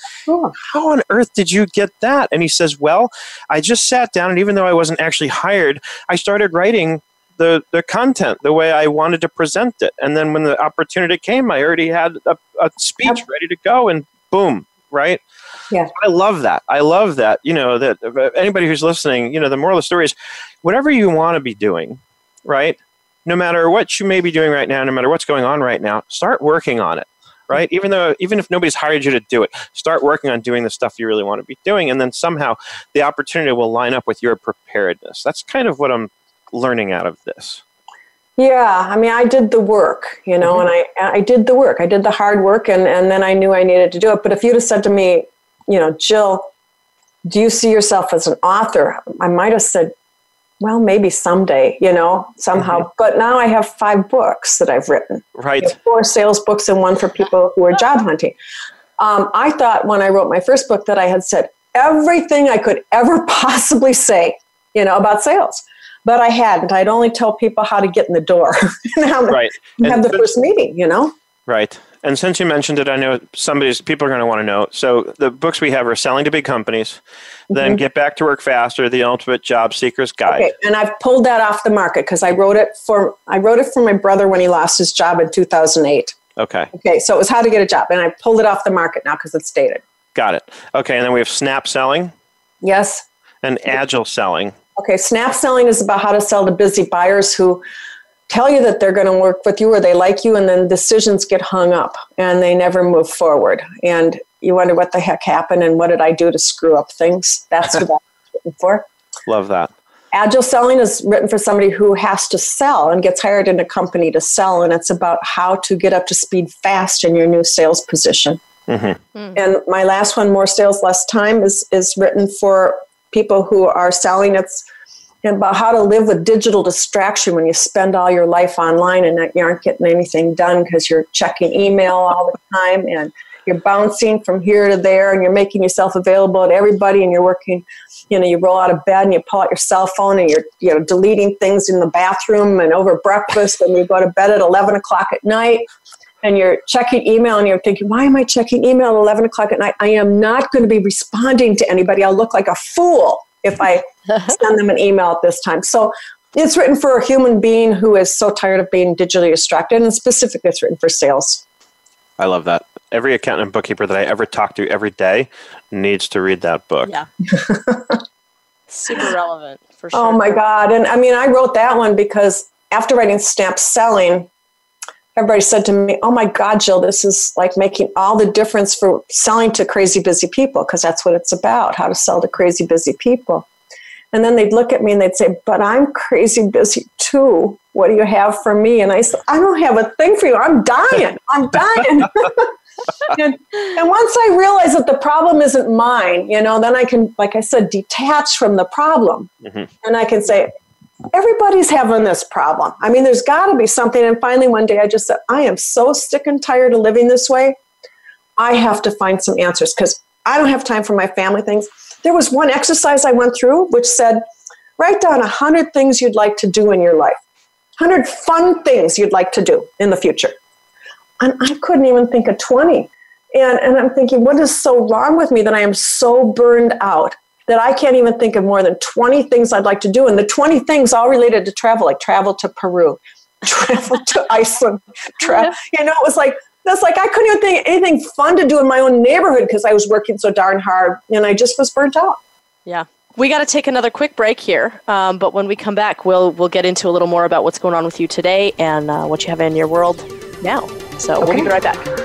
How on earth did you get that? And he says, Well, I just sat down, and even though I wasn't actually hired, I started writing the, the content the way I wanted to present it. And then when the opportunity came, I already had a, a speech ready to go, and boom, right? Yeah. I love that. I love that. You know, that anybody who's listening, you know, the moral of the story is whatever you want to be doing, right? No matter what you may be doing right now, no matter what's going on right now, start working on it, right? Even though, even if nobody's hired you to do it, start working on doing the stuff you really want to be doing. And then somehow the opportunity will line up with your preparedness. That's kind of what I'm learning out of this. Yeah, I mean, I did the work, you know, mm-hmm. and I I did the work. I did the hard work, and and then I knew I needed to do it. But if you'd have said to me, you know, Jill, do you see yourself as an author? I might have said, well, maybe someday, you know, somehow. Mm-hmm. But now I have five books that I've written. Right. Four sales books and one for people who are job hunting. Um, I thought when I wrote my first book that I had said everything I could ever <laughs> possibly say, you know, about sales but I hadn't. I'd only tell people how to get in the door <laughs> and how right. to have the first meeting, you know? Right. And since you mentioned it, I know somebody's people are going to want to know. So the books we have are selling to big companies, mm-hmm. then get back to work faster, the ultimate job seeker's guide. Okay, and I've pulled that off the market because I wrote it for I wrote it for my brother when he lost his job in 2008. Okay. Okay, so it was how to get a job, and I pulled it off the market now because it's dated. Got it. Okay, and then we have snap selling. Yes. And agile selling. Okay, snap selling is about how to sell to busy buyers who tell you that they're going to work with you or they like you, and then decisions get hung up and they never move forward. And you wonder what the heck happened and what did I do to screw up things? That's what <laughs> I'm looking for. Love that. Agile selling is written for somebody who has to sell and gets hired in a company to sell, and it's about how to get up to speed fast in your new sales position. Mm-hmm. Mm. And my last one, More Sales, Less Time, is, is written for people who are selling it's about how to live with digital distraction when you spend all your life online and you aren't getting anything done because you're checking email all the time and you're bouncing from here to there and you're making yourself available to everybody and you're working you know you roll out of bed and you pull out your cell phone and you're you know deleting things in the bathroom and over breakfast and you go to bed at 11 o'clock at night and you're checking email and you're thinking, why am I checking email at 11 o'clock at night? I am not going to be responding to anybody. I'll look like a fool if I <laughs> send them an email at this time. So it's written for a human being who is so tired of being digitally distracted, and specifically, it's written for sales. I love that. Every accountant and bookkeeper that I ever talk to every day needs to read that book. Yeah. <laughs> Super relevant for oh sure. Oh my God. And I mean, I wrote that one because after writing Snap Selling, everybody said to me, Oh my God, Jill, this is like making all the difference for selling to crazy busy people, because that's what it's about how to sell to crazy busy people. And then they'd look at me and they'd say, But I'm crazy busy too. What do you have for me? And I said, I don't have a thing for you. I'm dying. I'm dying. <laughs> and, and once I realize that the problem isn't mine, you know, then I can, like I said, detach from the problem. Mm-hmm. And I can say, everybody's having this problem. I mean, there's got to be something. And finally, one day I just said, I am so sick and tired of living this way. I have to find some answers because I don't have time for my family things. There was one exercise I went through which said, write down 100 things you'd like to do in your life, 100 fun things you'd like to do in the future. And I couldn't even think of 20. And, and I'm thinking, what is so wrong with me that I am so burned out? That I can't even think of more than 20 things I'd like to do. And the 20 things all related to travel, like travel to Peru, <laughs> travel to Iceland, travel. You know, it was like, that's like I couldn't even think anything fun to do in my own neighborhood because I was working so darn hard and I just was burnt out. Yeah. We got to take another quick break here, um, but when we come back, we'll we'll get into a little more about what's going on with you today and uh, what you have in your world now. So okay. we'll be right back.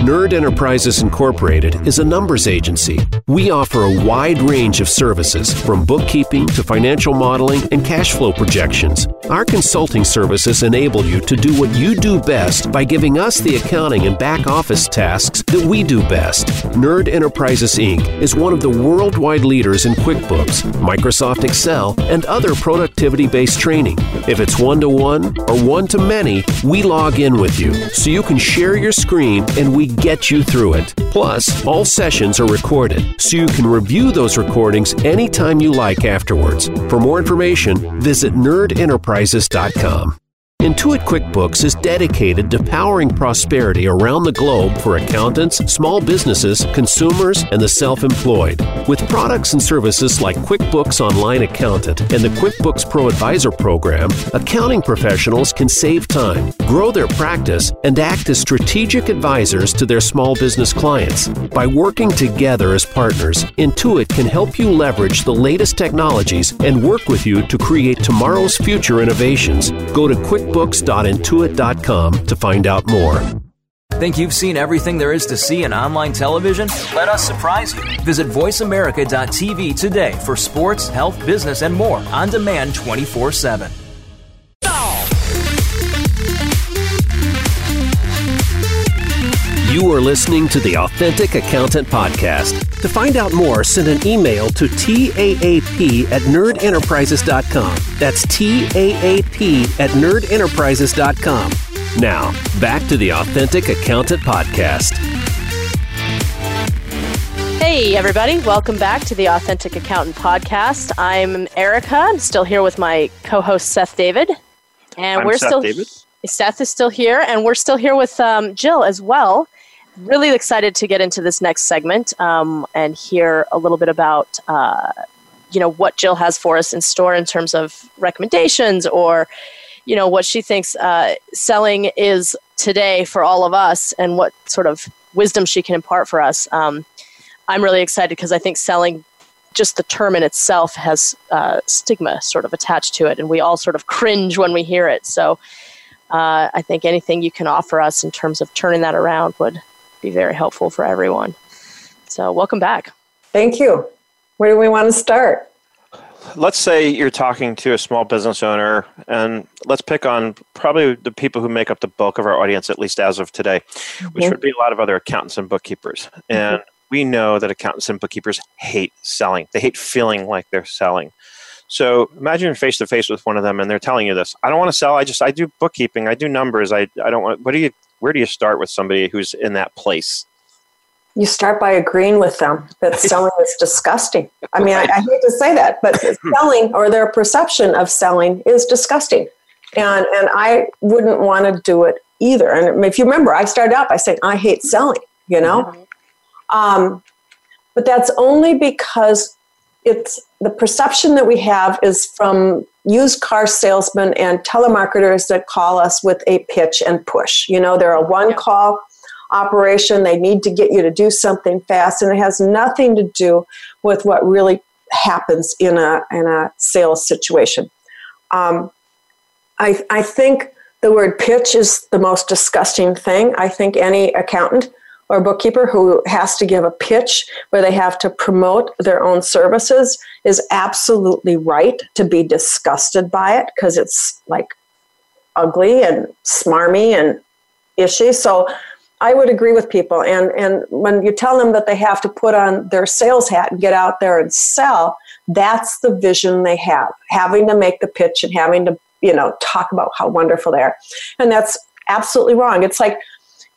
Nerd Enterprises Incorporated is a numbers agency. We offer a wide range of services from bookkeeping to financial modeling and cash flow projections. Our consulting services enable you to do what you do best by giving us the accounting and back office tasks that we do best. Nerd Enterprises Inc. is one of the worldwide leaders in QuickBooks, Microsoft Excel, and other productivity based training. If it's one to one or one to many, we log in with you so you can share your screen and we get you through it. Plus, all sessions are recorded, so you can review those recordings anytime you like afterwards. For more information, visit nerdenterprises.com. Intuit QuickBooks is dedicated to powering prosperity around the globe for accountants, small businesses, consumers, and the self employed. With products and services like QuickBooks Online Accountant and the QuickBooks Pro Advisor program, accounting professionals can save time, grow their practice, and act as strategic advisors to their small business clients. By working together as partners, Intuit can help you leverage the latest technologies and work with you to create tomorrow's future innovations. Go to QuickBooks QuickBooks.intuit.com to find out more. Think you've seen everything there is to see in online television? Let us surprise you. Visit VoiceAmerica.tv today for sports, health, business, and more on demand 24 7. You are listening to the Authentic Accountant Podcast. To find out more, send an email to TAAP at nerdenterprises.com. That's TAAP at nerdenterprises.com. Now, back to the Authentic Accountant Podcast. Hey, everybody. Welcome back to the Authentic Accountant Podcast. I'm Erica. I'm still here with my co host, Seth David. And I'm we're Seth still. David. Seth is still here, and we're still here with um, Jill as well really excited to get into this next segment um, and hear a little bit about uh, you know what Jill has for us in store in terms of recommendations or you know what she thinks uh, selling is today for all of us and what sort of wisdom she can impart for us. Um, I'm really excited because I think selling just the term in itself has uh, stigma sort of attached to it, and we all sort of cringe when we hear it. So. Uh, I think anything you can offer us in terms of turning that around would be very helpful for everyone. So, welcome back. Thank you. Where do we want to start? Let's say you're talking to a small business owner, and let's pick on probably the people who make up the bulk of our audience, at least as of today, mm-hmm. which would be a lot of other accountants and bookkeepers. Mm-hmm. And we know that accountants and bookkeepers hate selling, they hate feeling like they're selling. So imagine face to face with one of them and they're telling you this. I don't want to sell. I just I do bookkeeping. I do numbers. I, I don't want what do you where do you start with somebody who's in that place? You start by agreeing with them that <laughs> selling is disgusting. I mean, I, I hate to say that, but <clears throat> selling or their perception of selling is disgusting. And, and I wouldn't want to do it either. And if you remember, I started out by saying, I hate selling, you know? Mm-hmm. Um, but that's only because it's the perception that we have is from used car salesmen and telemarketers that call us with a pitch and push. You know, they're a one call operation. They need to get you to do something fast, and it has nothing to do with what really happens in a in a sales situation. Um, I I think the word pitch is the most disgusting thing. I think any accountant or bookkeeper who has to give a pitch where they have to promote their own services is absolutely right to be disgusted by it because it's like ugly and smarmy and ishy. So I would agree with people. And, and when you tell them that they have to put on their sales hat and get out there and sell, that's the vision they have, having to make the pitch and having to, you know, talk about how wonderful they are. And that's absolutely wrong. It's like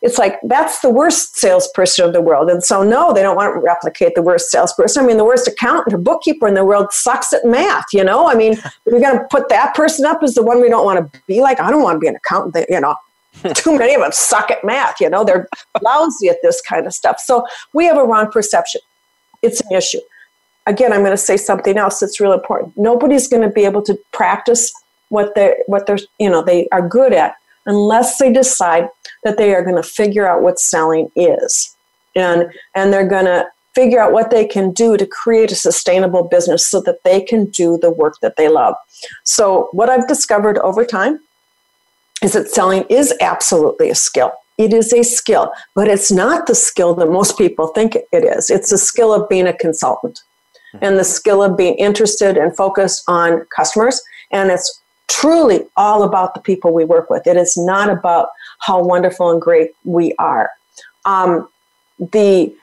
it's like that's the worst salesperson of the world. And so, no, they don't want to replicate the worst salesperson. I mean, the worst accountant or bookkeeper in the world sucks at math. You know, I mean, we're going to put that person up as the one we don't want to be like. I don't want to be an accountant. That, you know, <laughs> too many of them suck at math. You know, they're lousy at this kind of stuff. So we have a wrong perception. It's an issue. Again, I'm going to say something else that's real important. Nobody's going to be able to practice what they what they're you know they are good at unless they decide that they are going to figure out what selling is. And and they're going to figure out what they can do to create a sustainable business so that they can do the work that they love. So what i've discovered over time is that selling is absolutely a skill. It is a skill but it's not the skill that most people think it is. It's the skill of being a consultant and the skill of being interested and focused on customers. And it's truly all about the people we work with. It is not about how wonderful and great we are. Um, the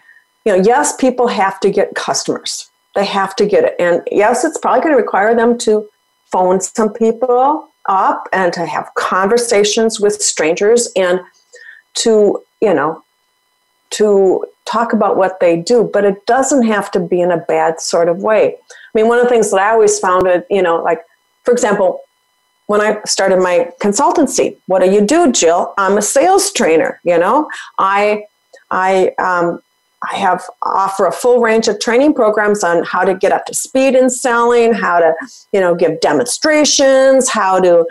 you know, yes, people have to get customers. They have to get it, and yes, it's probably going to require them to phone some people up and to have conversations with strangers and to you know to talk about what they do but it doesn't have to be in a bad sort of way i mean one of the things that i always found it you know like for example when I started my consultancy. What do you do, Jill? I'm a sales trainer. You know, I I um, I have offer a full range of training programs on how to get up to speed in selling, how to you know give demonstrations, how to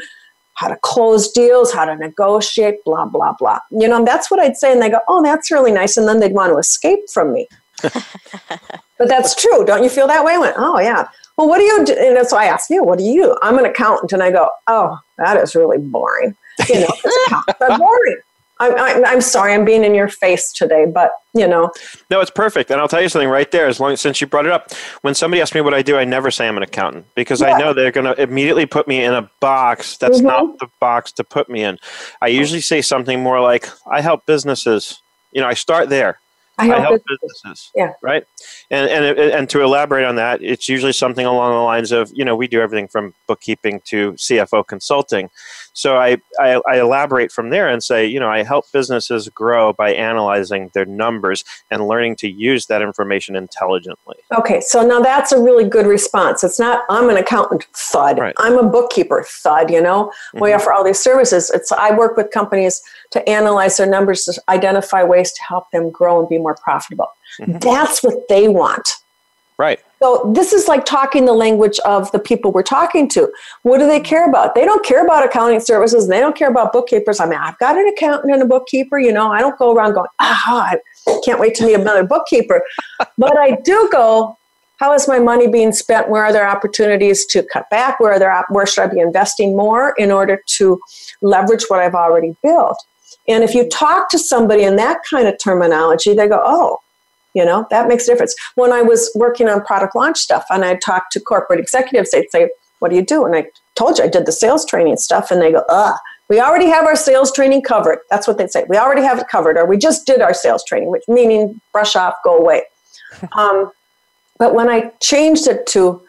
how to close deals, how to negotiate, blah blah blah. You know, that's what I'd say, and they go, "Oh, that's really nice," and then they'd want to escape from me. <laughs> but that's true. Don't you feel that way? I went, "Oh yeah." Well, what do you do? And so I ask you, what do you do? I'm an accountant, and I go, "Oh, that is really boring." You know, boring. I'm, I'm, I'm, sorry, I'm being in your face today, but you know. No, it's perfect. And I'll tell you something right there. As long since you brought it up, when somebody asks me what I do, I never say I'm an accountant because yeah. I know they're going to immediately put me in a box that's mm-hmm. not the box to put me in. I usually say something more like, I help businesses. You know, I start there. I help, I help businesses. businesses. Yeah. Right. And, and and to elaborate on that, it's usually something along the lines of, you know, we do everything from bookkeeping to CFO consulting. So I, I, I, elaborate from there and say, you know, I help businesses grow by analyzing their numbers and learning to use that information intelligently. Okay, so now that's a really good response. It's not I'm an accountant thud. Right. I'm a bookkeeper thud. You know, mm-hmm. we offer all these services. It's I work with companies to analyze their numbers to identify ways to help them grow and be more profitable. Mm-hmm. That's what they want. Right. So this is like talking the language of the people we're talking to. What do they care about? They don't care about accounting services they don't care about bookkeepers. I mean, I've got an accountant and a bookkeeper, you know, I don't go around going, ah, I can't wait to meet another bookkeeper. <laughs> but I do go, how is my money being spent? Where are there opportunities to cut back? Where are there where should I be investing more in order to leverage what I've already built? And if you talk to somebody in that kind of terminology, they go, oh, you know, that makes a difference. When I was working on product launch stuff and I talked to corporate executives, they'd say, What do you do? And I told you I did the sales training stuff. And they go, Ugh, we already have our sales training covered. That's what they'd say. We already have it covered, or we just did our sales training, which meaning brush off, go away. <laughs> um, but when I changed it to,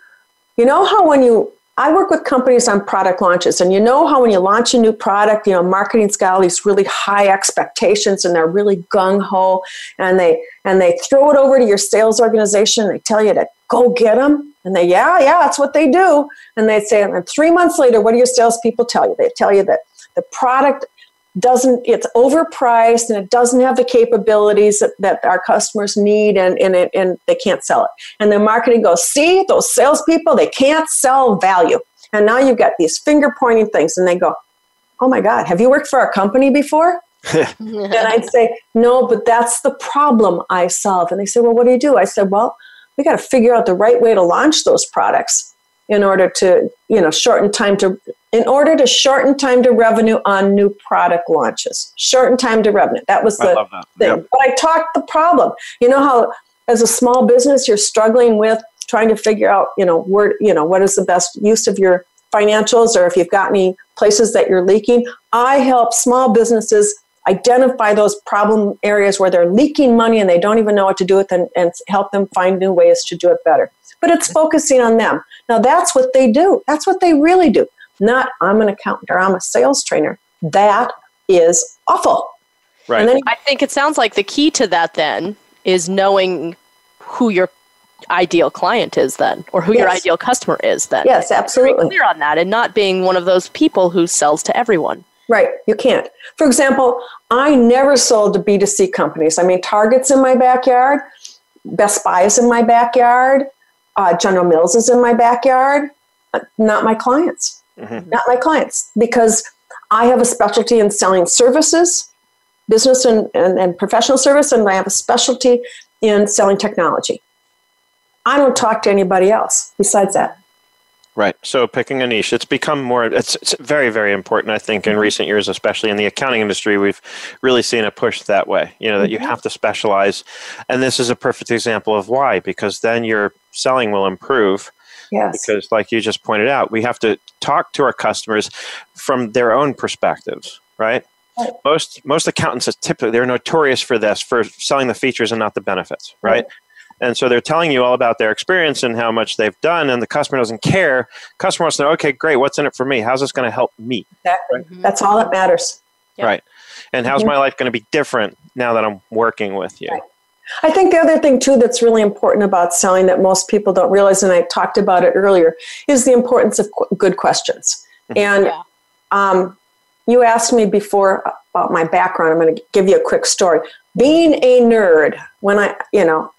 you know how when you I work with companies on product launches, and you know how when you launch a new product, you know, marketing's got all these really high expectations, and they're really gung ho, and they and they throw it over to your sales organization. They tell you to go get them, and they yeah yeah that's what they do, and they say, and three months later, what do your salespeople tell you? They tell you that the product doesn't it's overpriced and it doesn't have the capabilities that, that our customers need and, and, it, and they can't sell it. And the marketing goes see those salespeople they can't sell value. And now you've got these finger pointing things and they go oh my god have you worked for our company before? <laughs> And i'd say no but that's the problem i solve. And they say well what do you do? I said well we got to figure out the right way to launch those products in order to you know shorten time to in order to shorten time to revenue on new product launches. Shorten time to revenue. That was the that. thing. Yep. But I talked the problem. You know how as a small business you're struggling with trying to figure out, you know, where you know, what is the best use of your financials or if you've got any places that you're leaking. I help small businesses identify those problem areas where they're leaking money and they don't even know what to do with it and, and help them find new ways to do it better. But it's focusing on them. Now that's what they do. That's what they really do not I'm an accountant or I'm a sales trainer. That is awful. Right. Then, I think it sounds like the key to that then is knowing who your ideal client is then or who yes. your ideal customer is then. Yes, absolutely. clear on that and not being one of those people who sells to everyone. Right, you can't. For example, I never sold to B2C companies. I mean, Target's in my backyard, Best Buy is in my backyard, uh, General Mills is in my backyard, uh, not my clients mm-hmm. not my clients, because I have a specialty in selling services, business and, and, and professional service, and I have a specialty in selling technology. I don't talk to anybody else besides that. Right. So picking a niche, it's become more, it's, it's, very, very important, I think, in mm-hmm. recent years, especially in the accounting industry. We've really seen a push that way, you know, that you mm-hmm. have to specialize. And this is a perfect example of why, because then your selling will improve Yes. Because, like you just pointed out, we have to talk to our customers from their own perspectives, right? right. Most most accountants are typically they're notorious for this, for selling the features and not the benefits, right? right? And so they're telling you all about their experience and how much they've done, and the customer doesn't care. Customer wants to know, okay, great, what's in it for me? How's this going to help me? Exactly. Right? Mm-hmm. That's all that matters. Right. And how's mm-hmm. my life going to be different now that I'm working with you? Right. I think the other thing too that's really important about selling that most people don't realize, and I talked about it earlier, is the importance of qu- good questions. And Yeah. um, you asked me before about my background. I'm going to give you a quick story. Being a nerd, when I, you know,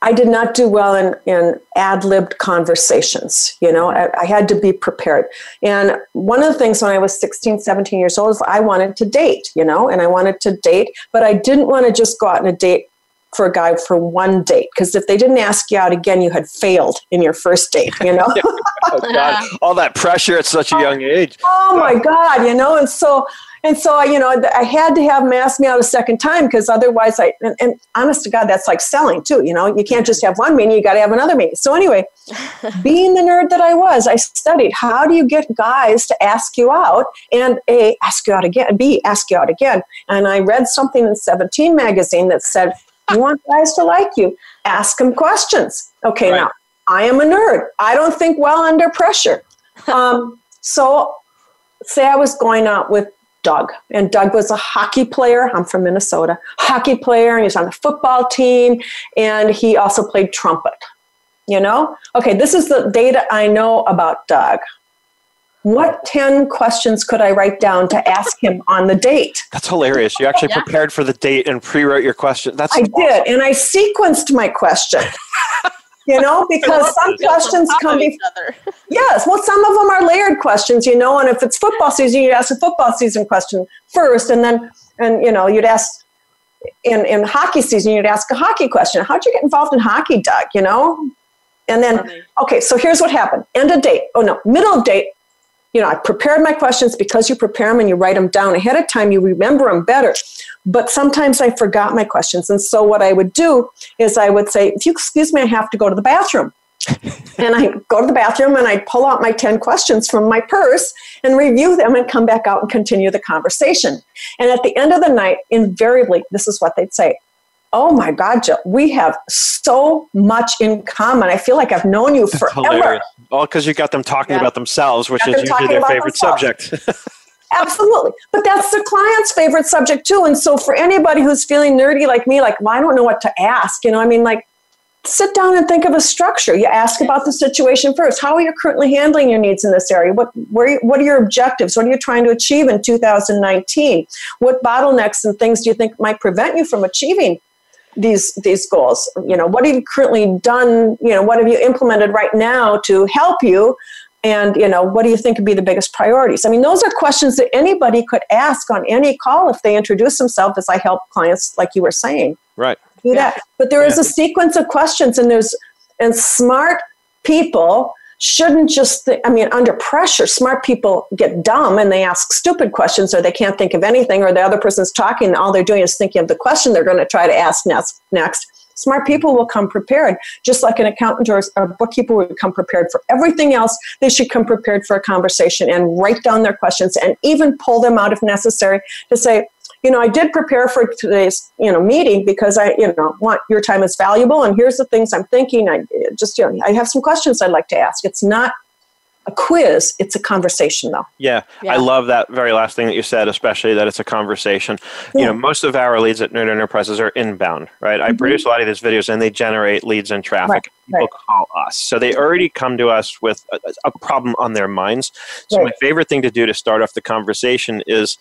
I did not do well in, in ad libbed conversations. You know, I, I had to be prepared. And one of the things when I was 16, 17 years old is I wanted to date, you know, and I wanted to date, but I didn't want to just go out on a date for a guy for one date. Because if they didn't ask you out again, you had failed in your first date, you know? <laughs> Oh, God. <laughs> All that pressure at such a oh, young age. oh my God, you know? And so, and so I, you know, I had to have them ask me out a second time because otherwise I, and, and honest to God, that's like selling too, you know, you can't just have one meeting, you got to have another meeting. So anyway, <laughs> being the nerd that I was, I studied how do you get guys to ask you out and A, ask you out again, B, ask you out again. And I read something in 17 magazine that said, you want guys to like you, ask them questions. Okay, Right. now I am a nerd. I don't think well under pressure. <laughs> Um, so say I was going out with Doug, and Doug was a hockey player. I'm from Minnesota, hockey player, and he was on the football team, and he also played trumpet. You know? Okay, this is the data I know about Doug. What 10 questions could I write down to ask him on the date? That's hilarious. You actually Yeah. prepared for the date and pre-wrote your question. That's I did, and I sequenced my question. <laughs> You know, because some questions come of before. <laughs> Yes, well, some of them are layered questions, you know, and if it's football season, you ask a football season question first, and then, and you know, you'd ask in in hockey season, you'd ask a hockey question. How'd you get involved in hockey, Doug? You know, and then, okay, so here's what happened: end of date. Oh no, middle of date. You know, I prepared my questions because you prepare them and you write them down ahead of time. You remember them better. But sometimes I forgot my questions, and so what I would do is I would say, "If you excuse me, I have to go to the bathroom." <laughs> and I go to the bathroom and I pull out my 10 questions from my purse and review them and come back out and continue the conversation. And at the end of the night, invariably, this is what they'd say Oh my God, Jill, we have so much in common. I feel like I've known you That's forever. hilarious. All because you got them talking Yeah. about themselves, which is usually their favorite themselves. subject. <laughs> Absolutely. But that's the client's favorite subject too. And so for anybody who's feeling nerdy like me, like, well, I don't know what to ask, you know, I mean, like, sit down and think of a structure. You ask about the situation first. How are you currently handling your needs in this area? What where, what are your objectives? What are you trying to achieve in 2019? What bottlenecks and things do you think might prevent you from achieving these these goals? You know, what have you currently done? You know, what have you implemented right now to help you? And you know, what do you think would be the biggest priorities? I mean, those are questions that anybody could ask on any call if they introduce themselves, as I help clients, like you were saying right. do that. But there is Yeah. a sequence of questions, and there's and smart people shouldn't just. I mean, under pressure, smart people get dumb and they ask stupid questions, or they can't think of anything, or the other person's talking, all they're doing is thinking of the question they're going to try to ask next. Next, smart people will come prepared, just like an accountant or a bookkeeper would come prepared for everything else. They should come prepared for a conversation and write down their questions, and even pull them out if necessary to say, you know, I did prepare for today's, you know, meeting because I, you know, want your time is valuable. And here's the things I'm thinking. I just, you know, I have some questions I'd like to ask. It's not a quiz. It's a conversation though. Yeah, Yeah. I love that very last thing that you said, especially that it's a conversation. You know, most of our leads at Nerd Enterprises are inbound, right? I mm-hmm. produce a lot of these videos and they generate leads and traffic. Right, People right. call us. So they already come to us with a, a problem on their minds. So Right. my favorite thing to do to start off the conversation is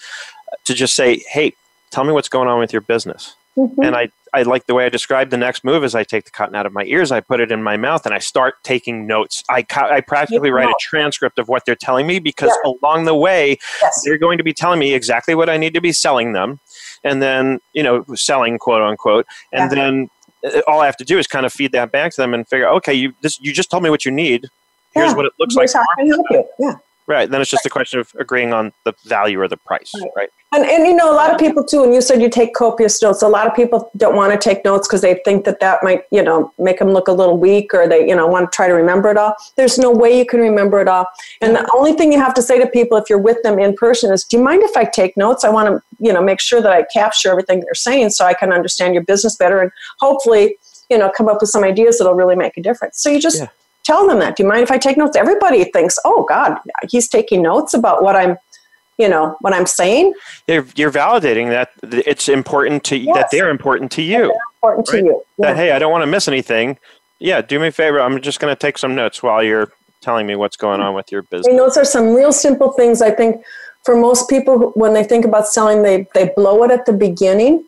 to just say, hey, tell me what's going on with your business. Mhm. And I, I like the way I describe the next move is I take the cotton out of my ears, I put it in my mouth, and I start taking notes. I, co- I practically write a transcript of what they're telling me because along the way, Yes. they're going to be telling me exactly what I need to be selling them. And then, you know, selling quote unquote. And Yeah. then uh, all I have to do is kind of feed that back to them and figure, okay, you, this, you just told me what you need. Here's Yeah. what it looks Here's like. how I can help you. Yeah. Right. Then it's just a question of agreeing on the value or the price. Right. Right. And, and you know, a lot of people too, and you said you take copious notes. A lot of people don't want to take notes because they think that that might, you know, make them look a little weak or they, you know, want to try to remember it all. There's no way you can remember it all. And the only thing you have to say to people if you're with them in person is, do you mind if I take notes? I want to, you know, make sure that I capture everything they're saying so I can understand your business better and hopefully, you know, come up with some ideas that'll really make a difference. So you just Yeah. Tell them that. Do you mind if I take notes? Everybody thinks, oh God, he's taking notes about what I'm, you know, what I'm saying. You're, you're validating that it's important to that they're important to you. important to Right. you. that hey i don't want to miss anything yeah do me a favor i'm just going to take some notes while you're telling me what's going on with your business. Mean, those are some real simple things. I think for most people, when they think about selling, they they blow it at the beginning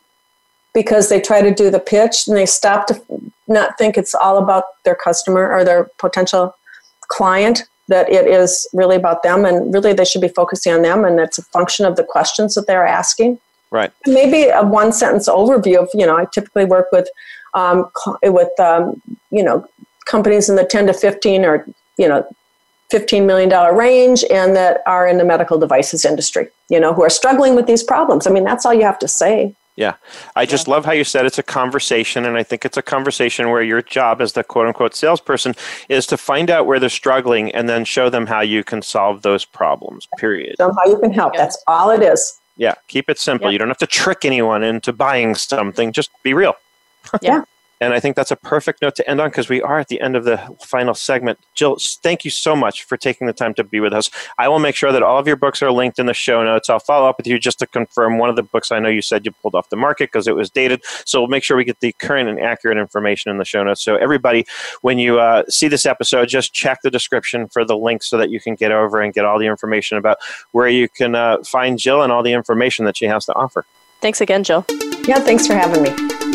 because they try to do the pitch and they stop to not think it's all about their customer or their potential client that it is really about them and really they should be focusing on them and it's a function of the questions that they're asking. Right. Maybe a one sentence overview of you know i typically work with um, with um, you know companies in the 10 to 15 or you know 15 million dollar range and that are in the medical devices industry you know who are struggling with these problems. I mean that's all you have to say yeah. I just yeah. love how you said it's a conversation. And I think it's a conversation where your job as the quote unquote salesperson is to find out where they're struggling and then show them how you can solve those problems, period. Show them how you can help. Yeah. That's all it is. Yeah. Keep it simple. Yeah. You don't have to trick anyone into buying something. Just be real. yeah. And I think that's a perfect note to end on because we are at the end of the final segment. Jill, thank you so much for taking the time to be with us. I will make sure that all of your books are linked in the show notes. I'll follow up with you just to confirm one of the books I know you said you pulled off the market because it was dated. So we'll make sure we get the current and accurate information in the show notes. So everybody, when you uh, see this episode, just check the description for the link so that you can get over and get all the information about where you can uh, find Jill and all the information that she has to offer. Thanks again, Jill. Yeah, thanks for having me.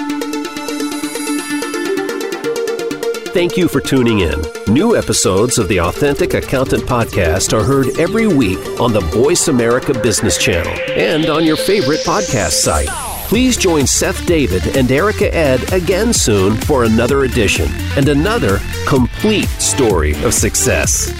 Thank you for tuning in. New episodes of the Authentic Accountant Podcast are heard every week on the Voice America Business Channel and on your favorite podcast site. Please join Seth David and Erica Ed again soon for another edition and another complete story of success.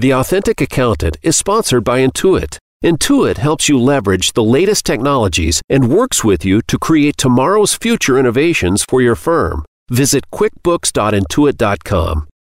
The Authentic Accountant is sponsored by Intuit. Intuit helps you leverage the latest technologies and works with you to create tomorrow's future innovations for your firm. Visit quickbooks.intuit.com